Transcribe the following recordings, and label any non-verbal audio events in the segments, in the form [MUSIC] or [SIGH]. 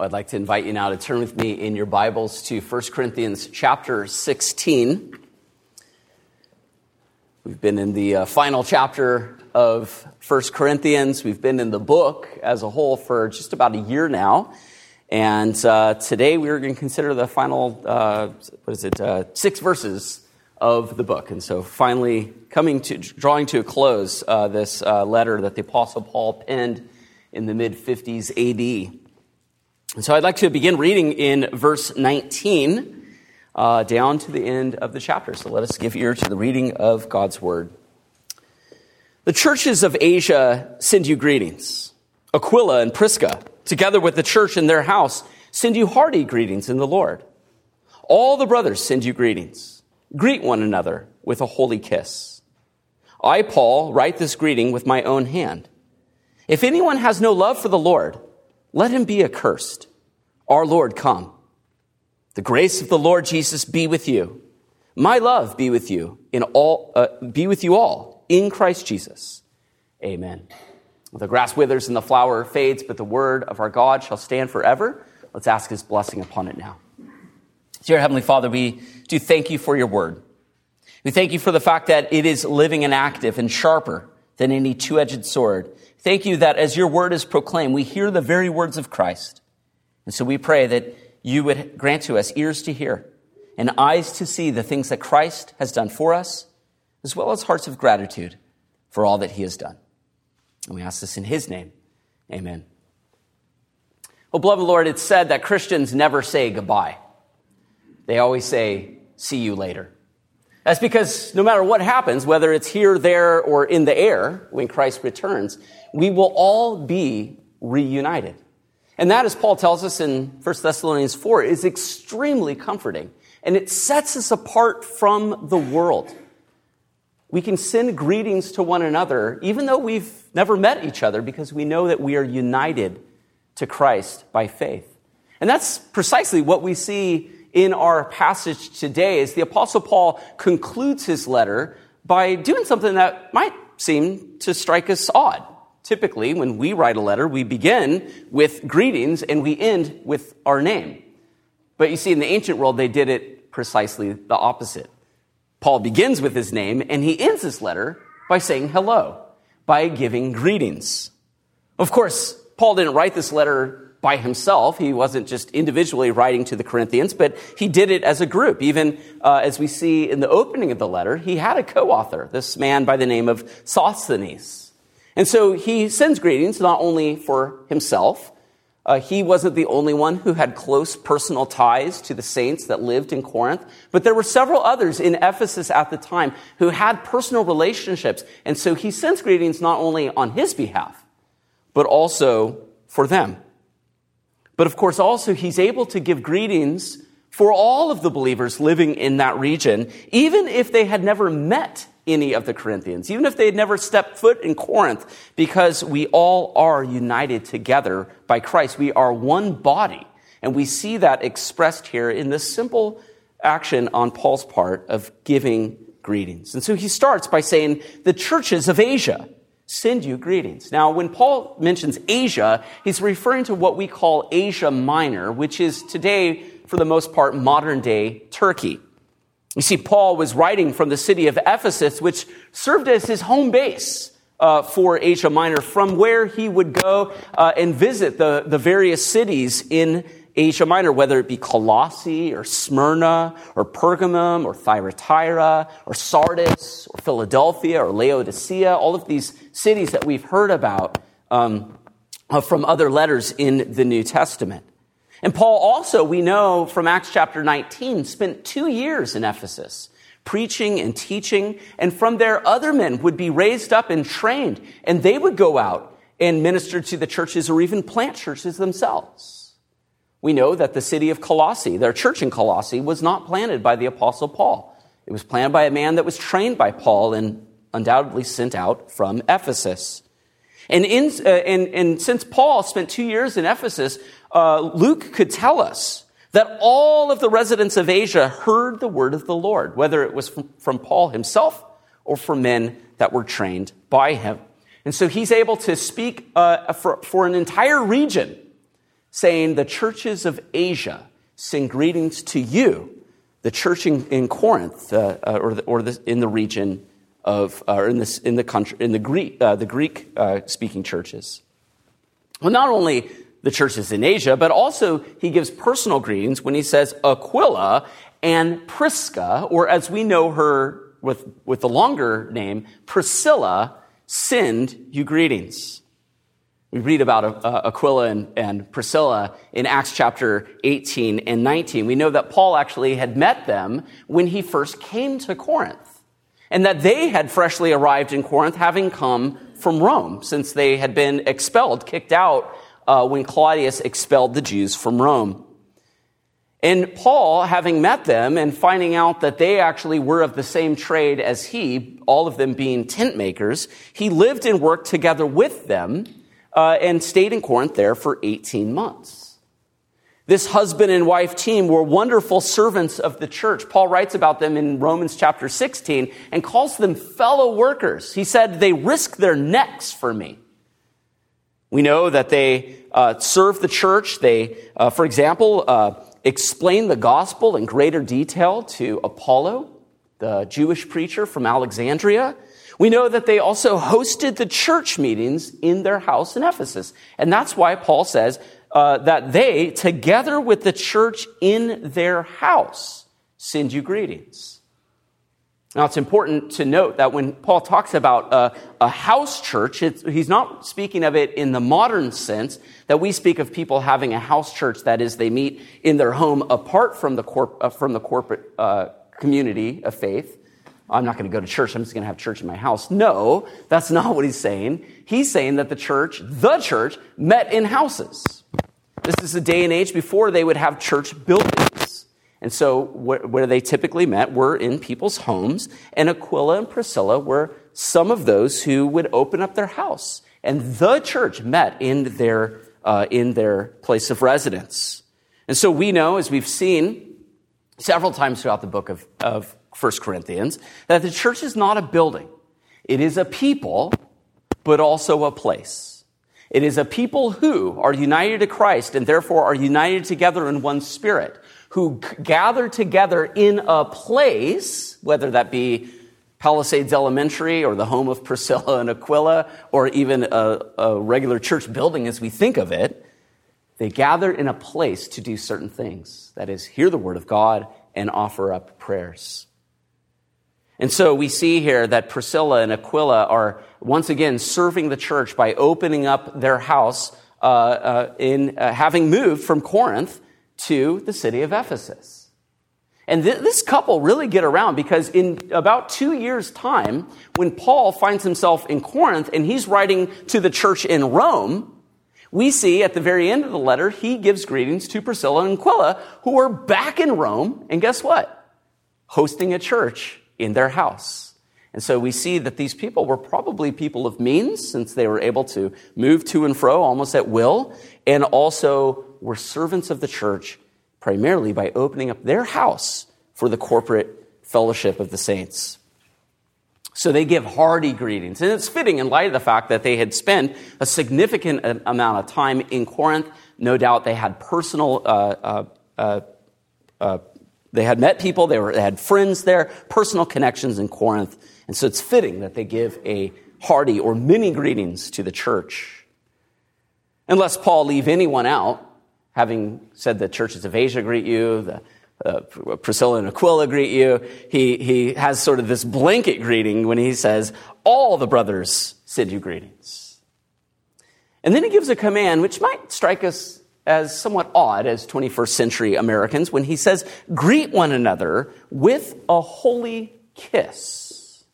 I'd like to invite you now to turn with me in your Bibles to 1 Corinthians chapter 16. We've been in the uh, final chapter of 1 Corinthians. We've been in the book as a whole for just about a year now. And uh, today we are going to consider the final, uh, what is it, uh, six verses of the book. And so finally coming to, drawing to a close uh, this uh, letter that the Apostle Paul penned in the mid 50s AD. And so I'd like to begin reading in verse 19 uh, down to the end of the chapter. So let us give ear to the reading of God's word. The churches of Asia send you greetings. Aquila and Prisca, together with the church in their house, send you hearty greetings in the Lord. All the brothers send you greetings. Greet one another with a holy kiss. I, Paul, write this greeting with my own hand. If anyone has no love for the Lord, let him be accursed. Our Lord, come. The grace of the Lord Jesus be with you. My love be with you in all, uh, be with you all in Christ Jesus. Amen. The grass withers and the flower fades, but the word of our God shall stand forever. Let's ask his blessing upon it now. Dear Heavenly Father, we do thank you for your word. We thank you for the fact that it is living and active and sharper than any two edged sword Thank you that as your word is proclaimed, we hear the very words of Christ. And so we pray that you would grant to us ears to hear and eyes to see the things that Christ has done for us, as well as hearts of gratitude for all that he has done. And we ask this in his name. Amen. Well, beloved Lord, it's said that Christians never say goodbye. They always say, see you later. That's because no matter what happens, whether it's here, there, or in the air when Christ returns, we will all be reunited. And that, as Paul tells us in 1 Thessalonians 4, is extremely comforting. And it sets us apart from the world. We can send greetings to one another, even though we've never met each other, because we know that we are united to Christ by faith. And that's precisely what we see in our passage today is the apostle Paul concludes his letter by doing something that might seem to strike us odd. Typically, when we write a letter, we begin with greetings and we end with our name. But you see, in the ancient world, they did it precisely the opposite. Paul begins with his name and he ends his letter by saying hello, by giving greetings. Of course, Paul didn't write this letter by himself. He wasn't just individually writing to the Corinthians, but he did it as a group. Even uh, as we see in the opening of the letter, he had a co-author, this man by the name of Sosthenes. And so he sends greetings not only for himself, uh, he wasn't the only one who had close personal ties to the saints that lived in Corinth, but there were several others in Ephesus at the time who had personal relationships. And so he sends greetings not only on his behalf, but also for them. But of course, also, he's able to give greetings for all of the believers living in that region, even if they had never met any of the Corinthians, even if they had never stepped foot in Corinth, because we all are united together by Christ. We are one body. And we see that expressed here in this simple action on Paul's part of giving greetings. And so he starts by saying, the churches of Asia send you greetings. Now, when Paul mentions Asia, he's referring to what we call Asia Minor, which is today, for the most part, modern day Turkey. You see, Paul was writing from the city of Ephesus, which served as his home base. Uh, for Asia Minor, from where he would go uh, and visit the, the various cities in Asia Minor, whether it be Colossae or Smyrna or Pergamum or Thyatira or Sardis or Philadelphia or Laodicea, all of these cities that we've heard about um, uh, from other letters in the New Testament. And Paul also, we know from Acts chapter 19, spent two years in Ephesus preaching and teaching. And from there, other men would be raised up and trained, and they would go out and minister to the churches or even plant churches themselves. We know that the city of Colossae, their church in Colossae, was not planted by the apostle Paul. It was planted by a man that was trained by Paul and undoubtedly sent out from Ephesus. And, in, uh, and, and since Paul spent two years in Ephesus, uh, Luke could tell us that all of the residents of Asia heard the word of the Lord, whether it was from, from Paul himself or from men that were trained by him. And so he's able to speak uh, for, for an entire region saying, The churches of Asia send greetings to you, the church in, in Corinth, uh, uh, or, the, or the, in the region of, uh, or in, this, in the country, in the Greek, uh, the Greek uh, speaking churches. Well, not only the churches in Asia, but also he gives personal greetings when he says Aquila and Prisca, or as we know her with, with the longer name, Priscilla, send you greetings. We read about uh, Aquila and, and, Priscilla in Acts chapter 18 and 19. We know that Paul actually had met them when he first came to Corinth, and that they had freshly arrived in Corinth, having come from Rome, since they had been expelled, kicked out uh, when Claudius expelled the Jews from Rome. And Paul, having met them and finding out that they actually were of the same trade as he, all of them being tent makers, he lived and worked together with them uh, and stayed in Corinth there for 18 months. This husband and wife team were wonderful servants of the church. Paul writes about them in Romans chapter 16 and calls them fellow workers. He said, They risk their necks for me. We know that they uh, serve the church. They, uh, for example, uh, explain the gospel in greater detail to Apollo, the Jewish preacher from Alexandria. We know that they also hosted the church meetings in their house in Ephesus. And that's why Paul says uh, that they, together with the church in their house, send you greetings. Now, it's important to note that when Paul talks about a, a house church, he's not speaking of it in the modern sense that we speak of people having a house church, that is, they meet in their home apart from the, corp, uh, from the corporate uh, community of faith. I'm not going to go to church, I'm just going to have church in my house. No, that's not what he's saying. He's saying that the church, the church, met in houses. This is a day and age before they would have church buildings. And so, where they typically met were in people's homes, and Aquila and Priscilla were some of those who would open up their house. And the church met in their, uh, in their place of residence. And so, we know, as we've seen several times throughout the book of, of 1 Corinthians, that the church is not a building, it is a people, but also a place. It is a people who are united to Christ and therefore are united together in one spirit who gather together in a place, whether that be Palisades Elementary or the home of Priscilla and Aquila, or even a, a, regular church building as we think of it, they gather in a place to do certain things. That is, hear the word of God and offer up prayers. And so we see here that Priscilla and Aquila are once again serving the church by opening up their house uh, uh, in uh, having moved from Corinth to the city of Ephesus. And th- this couple really get around because in about two years' time, when Paul finds himself in Corinth and he's writing to the church in Rome, we see at the very end of the letter, he gives greetings to Priscilla and Aquila, who are back in Rome, and guess what? Hosting a church in their house. And so we see that these people were probably people of means since they were able to move to and fro almost at will, and also were servants of the church primarily by opening up their house for the corporate fellowship of the saints. So they give hearty greetings. And it's fitting in light of the fact that they had spent a significant amount of time in Corinth. No doubt they had personal, uh, uh, uh, uh, they had met people, they, were, they had friends there, personal connections in Corinth. And so it's fitting that they give a hearty or many greetings to the church. Unless Paul leave anyone out, having said the churches of Asia greet you, the uh, Priscilla and Aquila greet you. He, he has sort of this blanket greeting when he says, All the brothers send you greetings. And then he gives a command which might strike us as somewhat odd as 21st century Americans when he says, Greet one another with a holy kiss.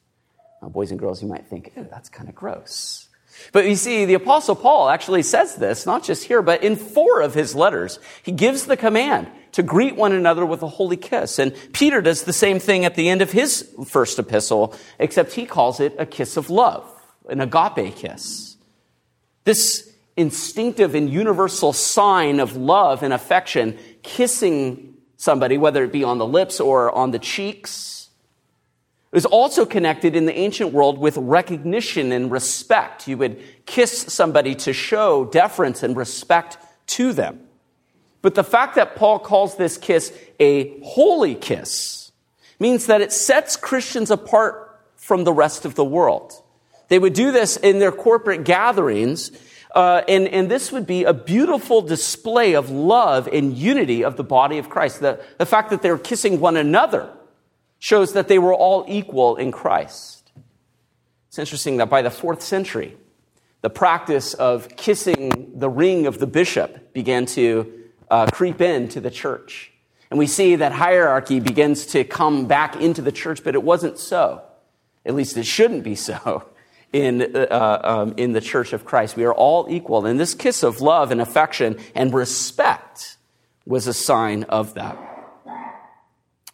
Now, boys and girls, you might think, that's kind of gross. But you see, the apostle Paul actually says this, not just here, but in four of his letters. He gives the command to greet one another with a holy kiss. And Peter does the same thing at the end of his first epistle, except he calls it a kiss of love, an agape kiss. This instinctive and universal sign of love and affection, kissing somebody, whether it be on the lips or on the cheeks, it was also connected in the ancient world with recognition and respect. You would kiss somebody to show deference and respect to them. But the fact that Paul calls this kiss a holy kiss means that it sets Christians apart from the rest of the world. They would do this in their corporate gatherings, uh, and, and this would be a beautiful display of love and unity of the body of Christ. The, the fact that they're kissing one another shows that they were all equal in Christ. It's interesting that by the fourth century, the practice of kissing the ring of the bishop began to uh, creep into the church. And we see that hierarchy begins to come back into the church, but it wasn't so. At least it shouldn't be so [LAUGHS] in, uh, um, in the church of Christ. We are all equal. And this kiss of love and affection and respect was a sign of that.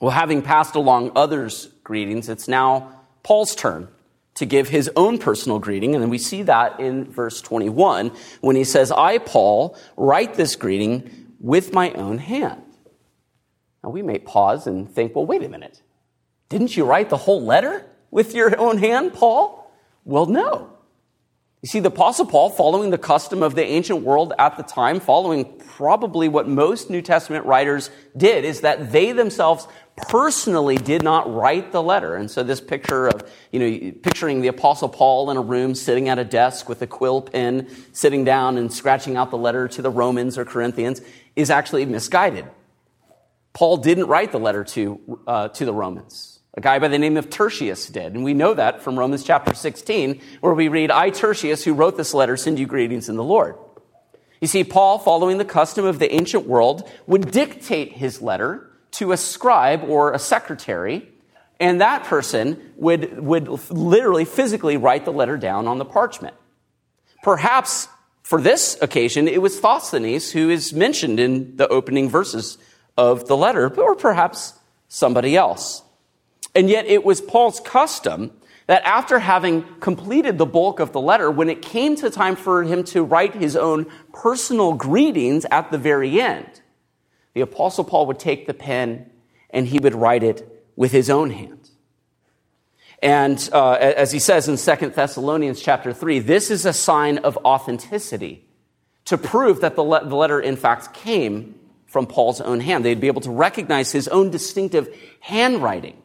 Well, having passed along others' greetings, it's now Paul's turn to give his own personal greeting. And we see that in verse 21 when he says, I, Paul, write this greeting with my own hand. Now we may pause and think, well, wait a minute. Didn't you write the whole letter with your own hand, Paul? Well, no. You see, the Apostle Paul, following the custom of the ancient world at the time, following probably what most New Testament writers did, is that they themselves personally did not write the letter. And so this picture of, you know, picturing the Apostle Paul in a room sitting at a desk with a quill pen, sitting down and scratching out the letter to the Romans or Corinthians is actually misguided. Paul didn't write the letter to, uh, to the Romans. A guy by the name of Tertius did. And we know that from Romans chapter 16, where we read, I, Tertius, who wrote this letter, send you greetings in the Lord. You see, Paul, following the custom of the ancient world, would dictate his letter to a scribe or a secretary, and that person would, would literally physically write the letter down on the parchment. Perhaps for this occasion, it was Sosthenes who is mentioned in the opening verses of the letter, or perhaps somebody else. And yet it was Paul's custom that after having completed the bulk of the letter, when it came to time for him to write his own personal greetings at the very end, the apostle Paul would take the pen and he would write it with his own hand. And uh, as he says in 2 Thessalonians chapter 3, this is a sign of authenticity to prove that the, le- the letter in fact came from Paul's own hand. They'd be able to recognize his own distinctive handwriting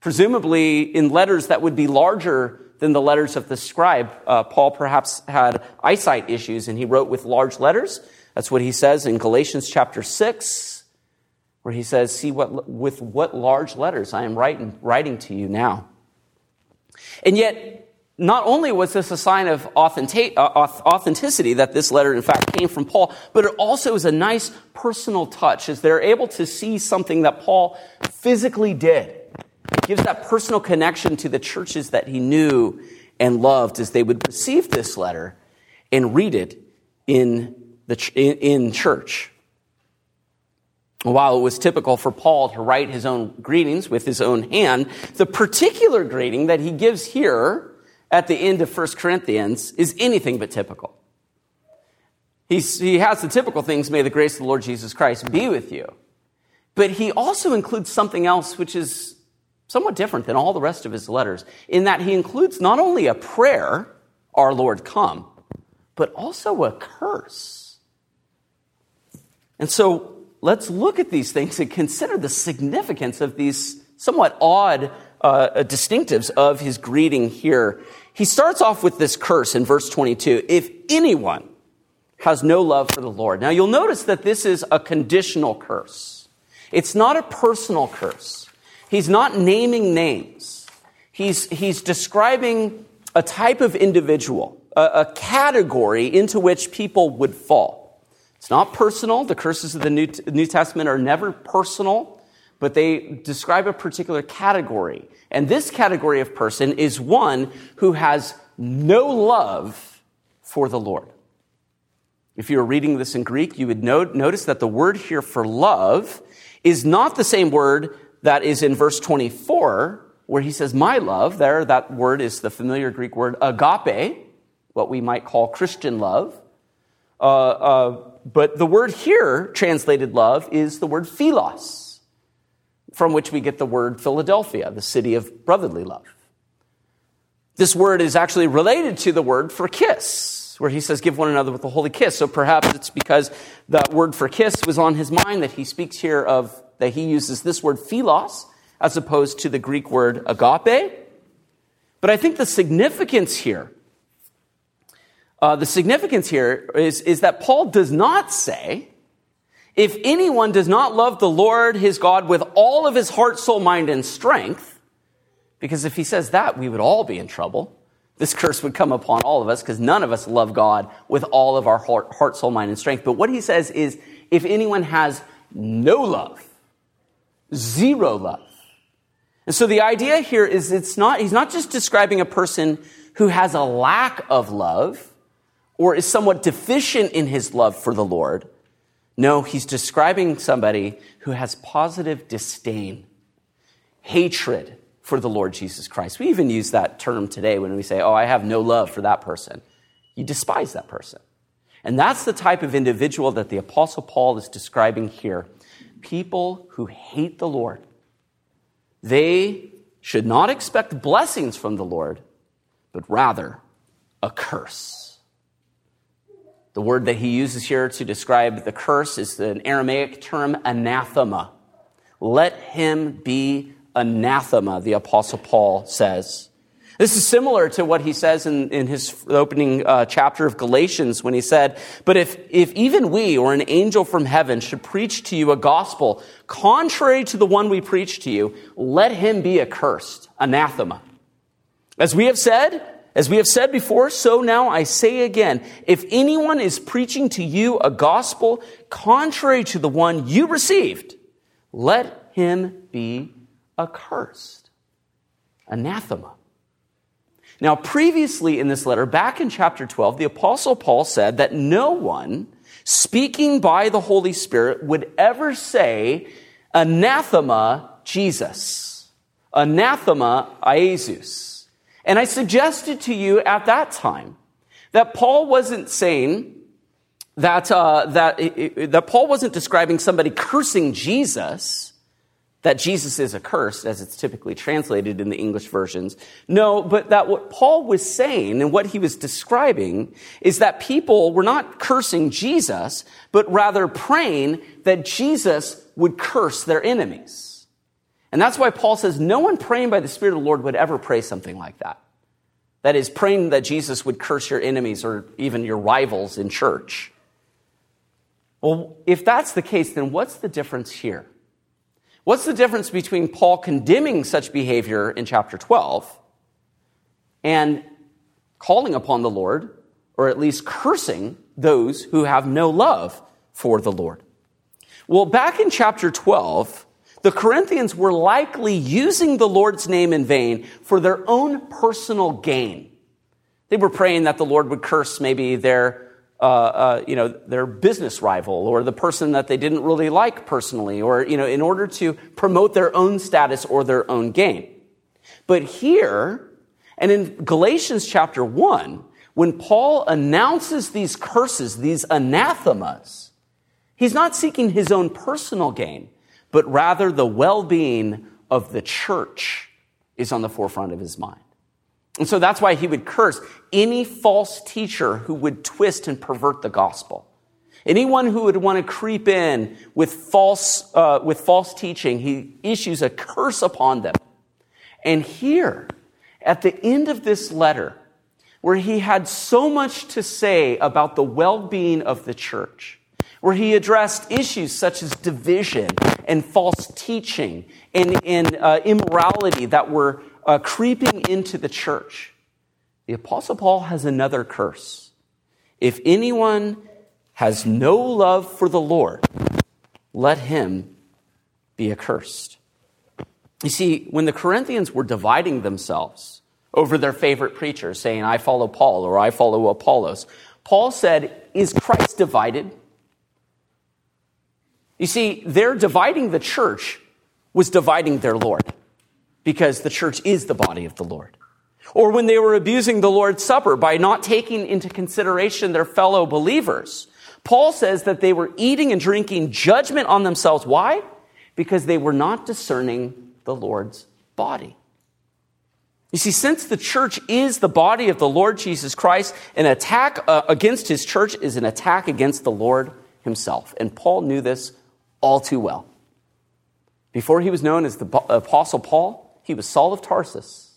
Presumably, in letters that would be larger than the letters of the scribe, uh, Paul perhaps had eyesight issues and he wrote with large letters. That's what he says in Galatians chapter 6, where he says, See what, with what large letters I am writing, writing to you now. And yet, not only was this a sign of uh, authenticity that this letter, in fact, came from Paul, but it also is a nice personal touch as they're able to see something that Paul physically did gives that personal connection to the churches that he knew and loved as they would receive this letter and read it in, the, in church. While it was typical for Paul to write his own greetings with his own hand, the particular greeting that he gives here at the end of 1 Corinthians is anything but typical. He's, he has the typical things, may the grace of the Lord Jesus Christ be with you. But he also includes something else which is somewhat different than all the rest of his letters in that he includes not only a prayer, Our Lord come, but also a curse. And so let's look at these things and consider the significance of these somewhat odd uh, distinctives of his greeting here. He starts off with this curse in verse 22 if anyone has no love for the Lord. Now you'll notice that this is a conditional curse. It's not a personal curse. He's not naming names. He's, he's describing a type of individual, a, a category into which people would fall. It's not personal. The curses of the New, New Testament are never personal, but they describe a particular category. And this category of person is one who has no love for the Lord. If you were reading this in Greek, you would notice that the word here for love is not the same word that is in verse 24, where he says, My love. There, that word is the familiar Greek word agape, what we might call Christian love. Uh, uh, but the word here, translated love, is the word philos, from which we get the word Philadelphia, the city of brotherly love. This word is actually related to the word for kiss, where he says, Give one another with a holy kiss. So perhaps it's because that word for kiss was on his mind that he speaks here of, that he uses this word philos as opposed to the Greek word agape. But I think the significance here, uh, the significance here is, is that Paul does not say, if anyone does not love the Lord his God with all of his heart, soul, mind, and strength, because if he says that, we would all be in trouble. This curse would come upon all of us because none of us love God with all of our heart, heart, soul, mind, and strength. But what he says is if anyone has no love, zero love. And so the idea here is it's not, he's not just describing a person who has a lack of love or is somewhat deficient in his love for the Lord. No, he's describing somebody who has positive disdain, hatred for the Lord Jesus Christ. We even use that term today when we say, Oh, I have no love for that person. You despise that person. And that's the type of individual that the Apostle Paul is describing here. People who hate the Lord. They should not expect blessings from the Lord, but rather a curse. The word that he uses here to describe the curse is an Aramaic term, anathema. Let him be anathema, the Apostle Paul says. This is similar to what he says in, in his opening uh, chapter of Galatians when he said, But if, if even we or an angel from heaven should preach to you a gospel contrary to the one we preach to you, let him be accursed, anathema. As we have said, as we have said before, so now I say again, if anyone is preaching to you a gospel contrary to the one you received, let him be accursed. Anathema. Now, previously in this letter, back in chapter 12, the apostle Paul said that no one speaking by the Holy Spirit would ever say, anathema Jesus. Anathema Iesus. And I suggested to you at that time that Paul wasn't saying that, uh, that, that Paul wasn't describing somebody cursing Jesus, that Jesus is accursed, as it's typically translated in the English versions. No, but that what Paul was saying and what he was describing is that people were not cursing Jesus, but rather praying that Jesus would curse their enemies. And that's why Paul says no one praying by the Spirit of the Lord would ever pray something like that. That is, praying that Jesus would curse your enemies or even your rivals in church. Well, if that's the case, then what's the difference here? What's the difference between Paul condemning such behavior in chapter 12 and calling upon the Lord, or at least cursing those who have no love for the Lord? Well, back in chapter 12, the Corinthians were likely using the Lord's name in vain for their own personal gain. They were praying that the Lord would curse maybe their, uh, uh, you know, their business rival or the person that they didn't really like personally, or you know, in order to promote their own status or their own gain. But here, and in Galatians chapter one, when Paul announces these curses, these anathemas, he's not seeking his own personal gain but rather the well being of the church is on the forefront of his mind. And so that's why he would curse any false teacher who would twist and pervert the gospel. Anyone who would want to creep in with false, uh, with false teaching, he issues a curse upon them. And here, at the end of this letter, where he had so much to say about the well being of the church, where he addressed issues such as division and false teaching and, and uh, immorality that were uh, creeping into the church. The Apostle Paul has another curse. If anyone has no love for the Lord, let him be accursed. You see, when the Corinthians were dividing themselves over their favorite preacher, saying, I follow Paul or I follow Apollos, Paul said, Is Christ divided? You see, their dividing the church was dividing their Lord because the church is the body of the Lord. Or when they were abusing the Lord's Supper by not taking into consideration their fellow believers, Paul says that they were eating and drinking judgment on themselves. Why? Because they were not discerning the Lord's body. You see, since the church is the body of the Lord Jesus Christ, an attack uh, against his church is an attack against the Lord himself. And Paul knew this all too well. Before he was known as the Apostle Paul, he was Saul of Tarsus.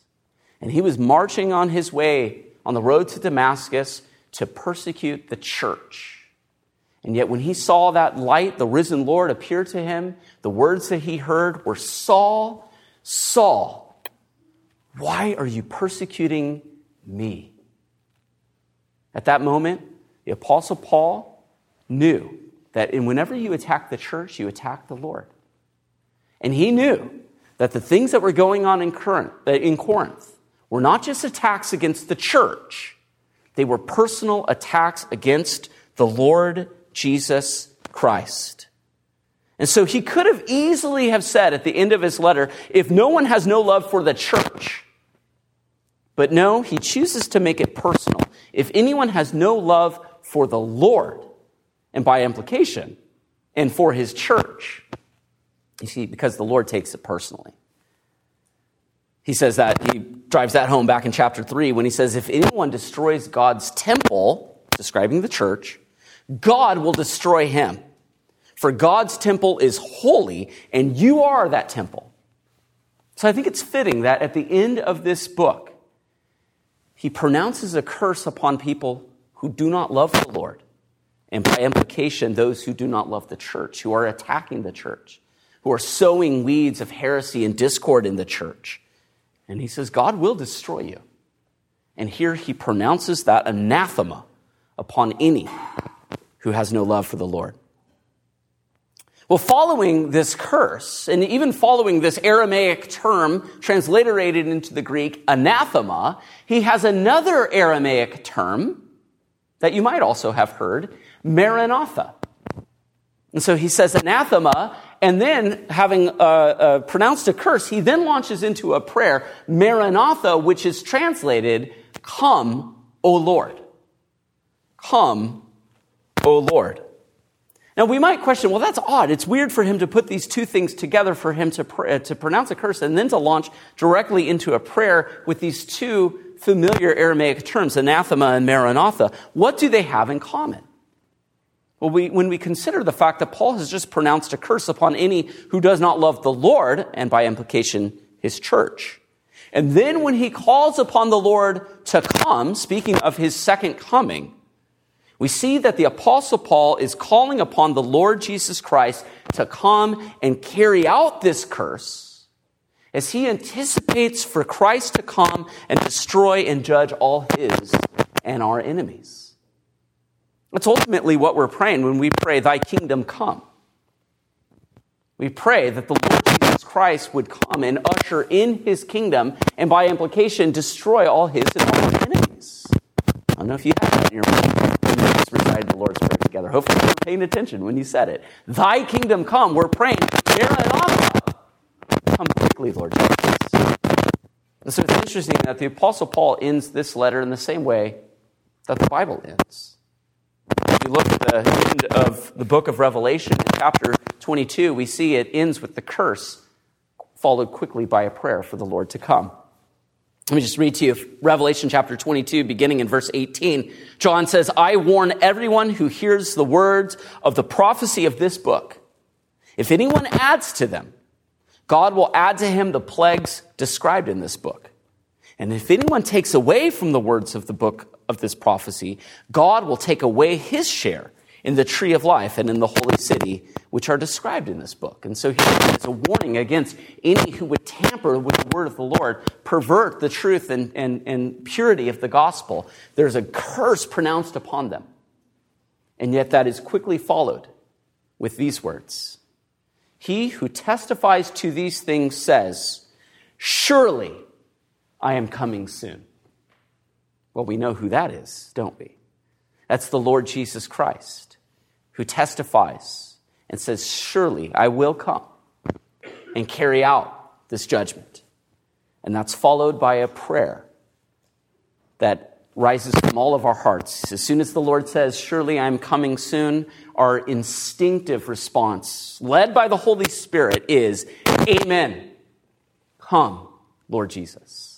And he was marching on his way on the road to Damascus to persecute the church. And yet, when he saw that light, the risen Lord appear to him, the words that he heard were Saul, Saul, why are you persecuting me? At that moment, the Apostle Paul knew that whenever you attack the church, you attack the Lord. And he knew that the things that were going on in, Corinth were not just attacks against the church, they were personal attacks against the Lord Jesus Christ. And so he could have easily have said at the end of his letter, if no one has no love for the church, but no, he chooses to make it personal. If anyone has no love for the Lord, and by implication, and for his church, you see, because the Lord takes it personally. He says that, he drives that home back in chapter 3 when he says, If anyone destroys God's temple, describing the church, God will destroy him. For God's temple is holy, and you are that temple. So I think it's fitting that at the end of this book, he pronounces a curse upon people who do not love the Lord, and by implication, those who do not love the church, who are attacking the church, who are sowing weeds of heresy and discord in the church. And he says, God will destroy you. And here he pronounces that anathema upon any who has no love for the Lord. Well, following this curse, and even following this Aramaic term transliterated into the Greek, anathema, he has another Aramaic term that you might also have heard, maranatha. And so he says anathema, and then having uh, uh, pronounced a curse, he then launches into a prayer, maranatha, which is translated, Come, O Lord. Come, O Lord. Now, we might question, well, that's odd. It's weird for him to put these two things together for him to, pr- uh, to pronounce a curse and then to launch directly into a prayer with these two familiar Aramaic terms, anathema and maranatha. What do they have in common? Well, we, when we consider the fact that Paul has just pronounced a curse upon any who does not love the Lord, and by implication, his church. And then when he calls upon the Lord to come, speaking of his second coming, we see that the Apostle Paul is calling upon the Lord Jesus Christ to come and carry out this curse as he anticipates for Christ to come and destroy and judge all his and our enemies. That's ultimately what we're praying when we pray, Thy kingdom come. We pray that the Lord Jesus Christ would come and usher in his kingdom and by implication destroy all his and all our enemies. I don't know if you have that in your mind when you just recited the Lord's Prayer together. Hopefully, you were paying attention when you said it. Thy kingdom come. We're praying. Come quickly, Lord Jesus. And so it's interesting that the Apostle Paul ends this letter in the same way that the Bible ends. If you look at the end of the book of Revelation, chapter 22, we see it ends with the curse, followed quickly by a prayer for the Lord to come. Let me just read to you Revelation chapter 22, beginning in verse 18. John says, I warn everyone who hears the words of the prophecy of this book. If anyone adds to them, God will add to him the plagues described in this book. And if anyone takes away from the words of the book of this prophecy, God will take away his share in the tree of life and in the holy city, which are described in this book. And so here is a warning against any who would tamper with the word of the Lord, pervert the truth and, and, and purity of the gospel. There's a curse pronounced upon them. And yet that is quickly followed with these words He who testifies to these things says, Surely I am coming soon. Well, we know who that is, don't we? That's the Lord Jesus Christ who testifies and says, Surely I will come and carry out this judgment. And that's followed by a prayer that rises from all of our hearts. As soon as the Lord says, Surely I'm coming soon, our instinctive response, led by the Holy Spirit, is, Amen. Come, Lord Jesus.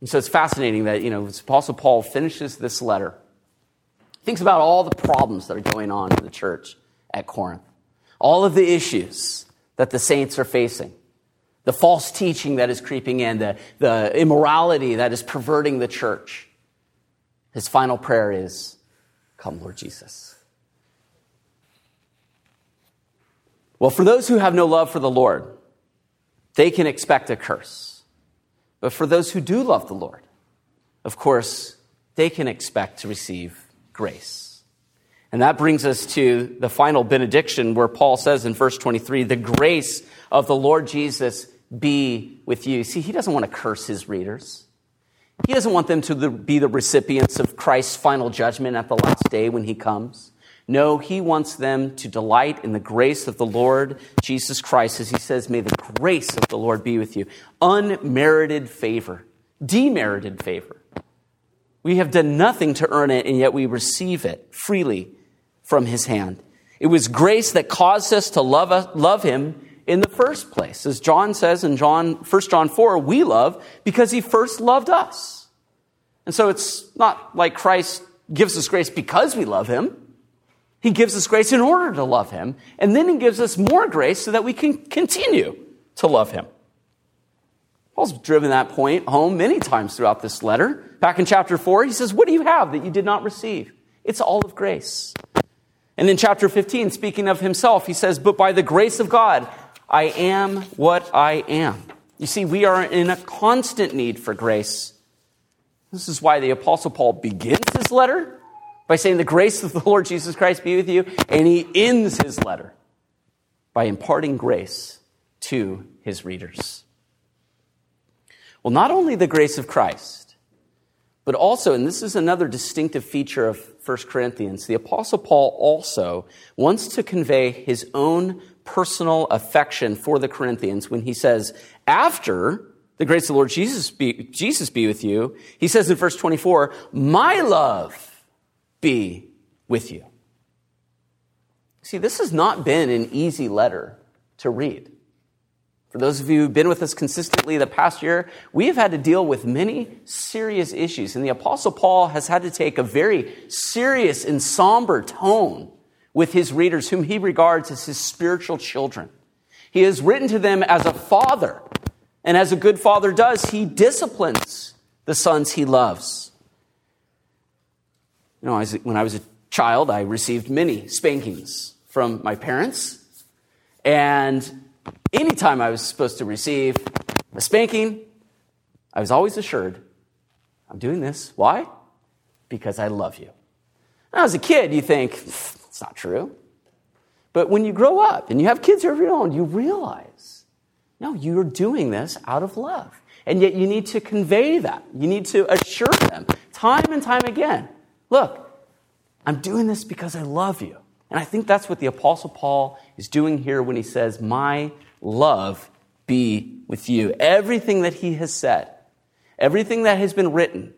And so it's fascinating that, you know, Apostle Paul finishes this letter, thinks about all the problems that are going on in the church at Corinth, all of the issues that the saints are facing, the false teaching that is creeping in, the, the immorality that is perverting the church. His final prayer is, Come, Lord Jesus. Well, for those who have no love for the Lord, they can expect a curse. But for those who do love the Lord, of course, they can expect to receive grace. And that brings us to the final benediction where Paul says in verse 23 the grace of the Lord Jesus be with you. See, he doesn't want to curse his readers. He doesn't want them to be the recipients of Christ's final judgment at the last day when he comes. No, he wants them to delight in the grace of the Lord Jesus Christ, as he says, May the grace of the Lord be with you. Unmerited favor, demerited favor. We have done nothing to earn it, and yet we receive it freely from his hand. It was grace that caused us to love, love him in the first place. As John says in John, 1 John 4, we love because he first loved us. And so it's not like Christ gives us grace because we love him. He gives us grace in order to love him. And then he gives us more grace so that we can continue to love him. Paul's driven that point home many times throughout this letter. Back in chapter 4, he says, What do you have that you did not receive? It's all of grace. And in chapter 15, speaking of himself, he says, But by the grace of God, I am what I am. You see, we are in a constant need for grace. This is why the Apostle Paul begins his letter by saying, The grace of the Lord Jesus Christ be with you. And he ends his letter by imparting grace to his readers. Well, not only the grace of Christ, but also, and this is another distinctive feature of 1 Corinthians, the Apostle Paul also wants to convey his own personal affection for the Corinthians when he says, after the grace of the Lord Jesus be, Jesus be with you, he says in verse 24, my love be with you. See, this has not been an easy letter to read. For those of you who've been with us consistently the past year, we have had to deal with many serious issues. And the Apostle Paul has had to take a very serious and somber tone with his readers, whom he regards as his spiritual children. He has written to them as a father. And as a good father does, he disciplines the sons he loves. You know, when I was a child, I received many spankings from my parents. And anytime I was supposed to receive a spanking, I was always assured, I'm doing this. Why? Because I love you. Now, as a kid, you think, it's not true. But when you grow up and you have kids of your own, you realize, no, you're doing this out of love. And yet you need to convey that. You need to assure them time and time again Look, I'm doing this because I love you. And I think that's what the Apostle Paul is doing here when he says, My love be with you. Everything that he has said, everything that has been written,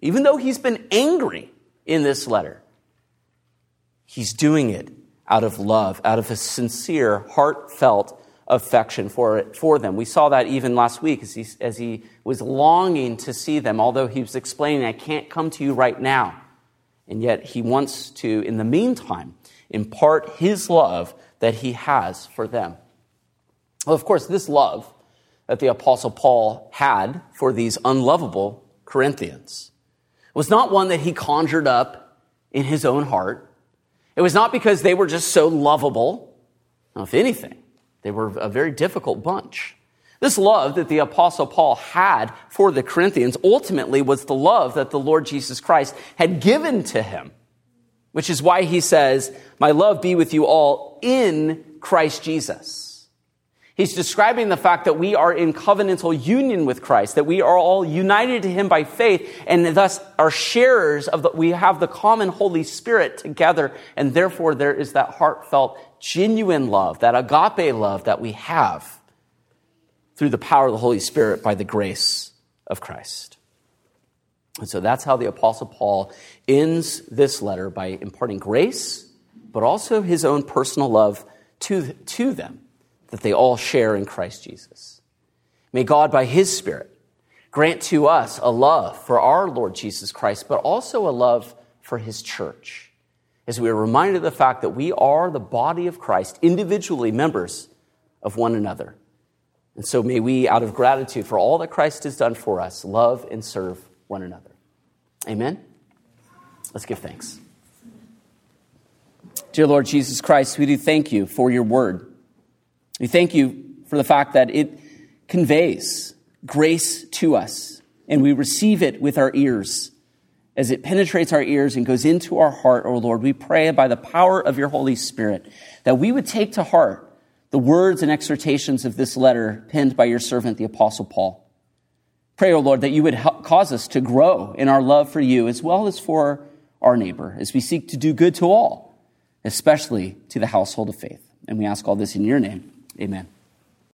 even though he's been angry in this letter, he's doing it out of love, out of a sincere, heartfelt affection for, it, for them. We saw that even last week as he, as he was longing to see them, although he was explaining, I can't come to you right now. And yet he wants to, in the meantime, impart his love that he has for them. Well, of course, this love that the Apostle Paul had for these unlovable Corinthians was not one that he conjured up in his own heart. It was not because they were just so lovable. Now, if anything, they were a very difficult bunch. This love that the apostle Paul had for the Corinthians ultimately was the love that the Lord Jesus Christ had given to him, which is why he says, my love be with you all in Christ Jesus. He's describing the fact that we are in covenantal union with Christ, that we are all united to him by faith, and thus are sharers of the, we have the common Holy Spirit together, and therefore there is that heartfelt, genuine love, that agape love that we have through the power of the Holy Spirit by the grace of Christ. And so that's how the Apostle Paul ends this letter by imparting grace, but also his own personal love to, to them that they all share in Christ Jesus. May God, by his Spirit, Grant to us a love for our Lord Jesus Christ, but also a love for his church. As we are reminded of the fact that we are the body of Christ, individually members of one another. And so may we, out of gratitude for all that Christ has done for us, love and serve one another. Amen? Let's give thanks. Dear Lord Jesus Christ, we do thank you for your word. We thank you for the fact that it conveys grace to us, and we receive it with our ears. As it penetrates our ears and goes into our heart, O oh Lord, we pray by the power of your Holy Spirit that we would take to heart the words and exhortations of this letter penned by your servant, the Apostle Paul. Pray, O oh Lord, that you would help, cause us to grow in our love for you as well as for our neighbor as we seek to do good to all, especially to the household of faith. And we ask all this in your name. Amen.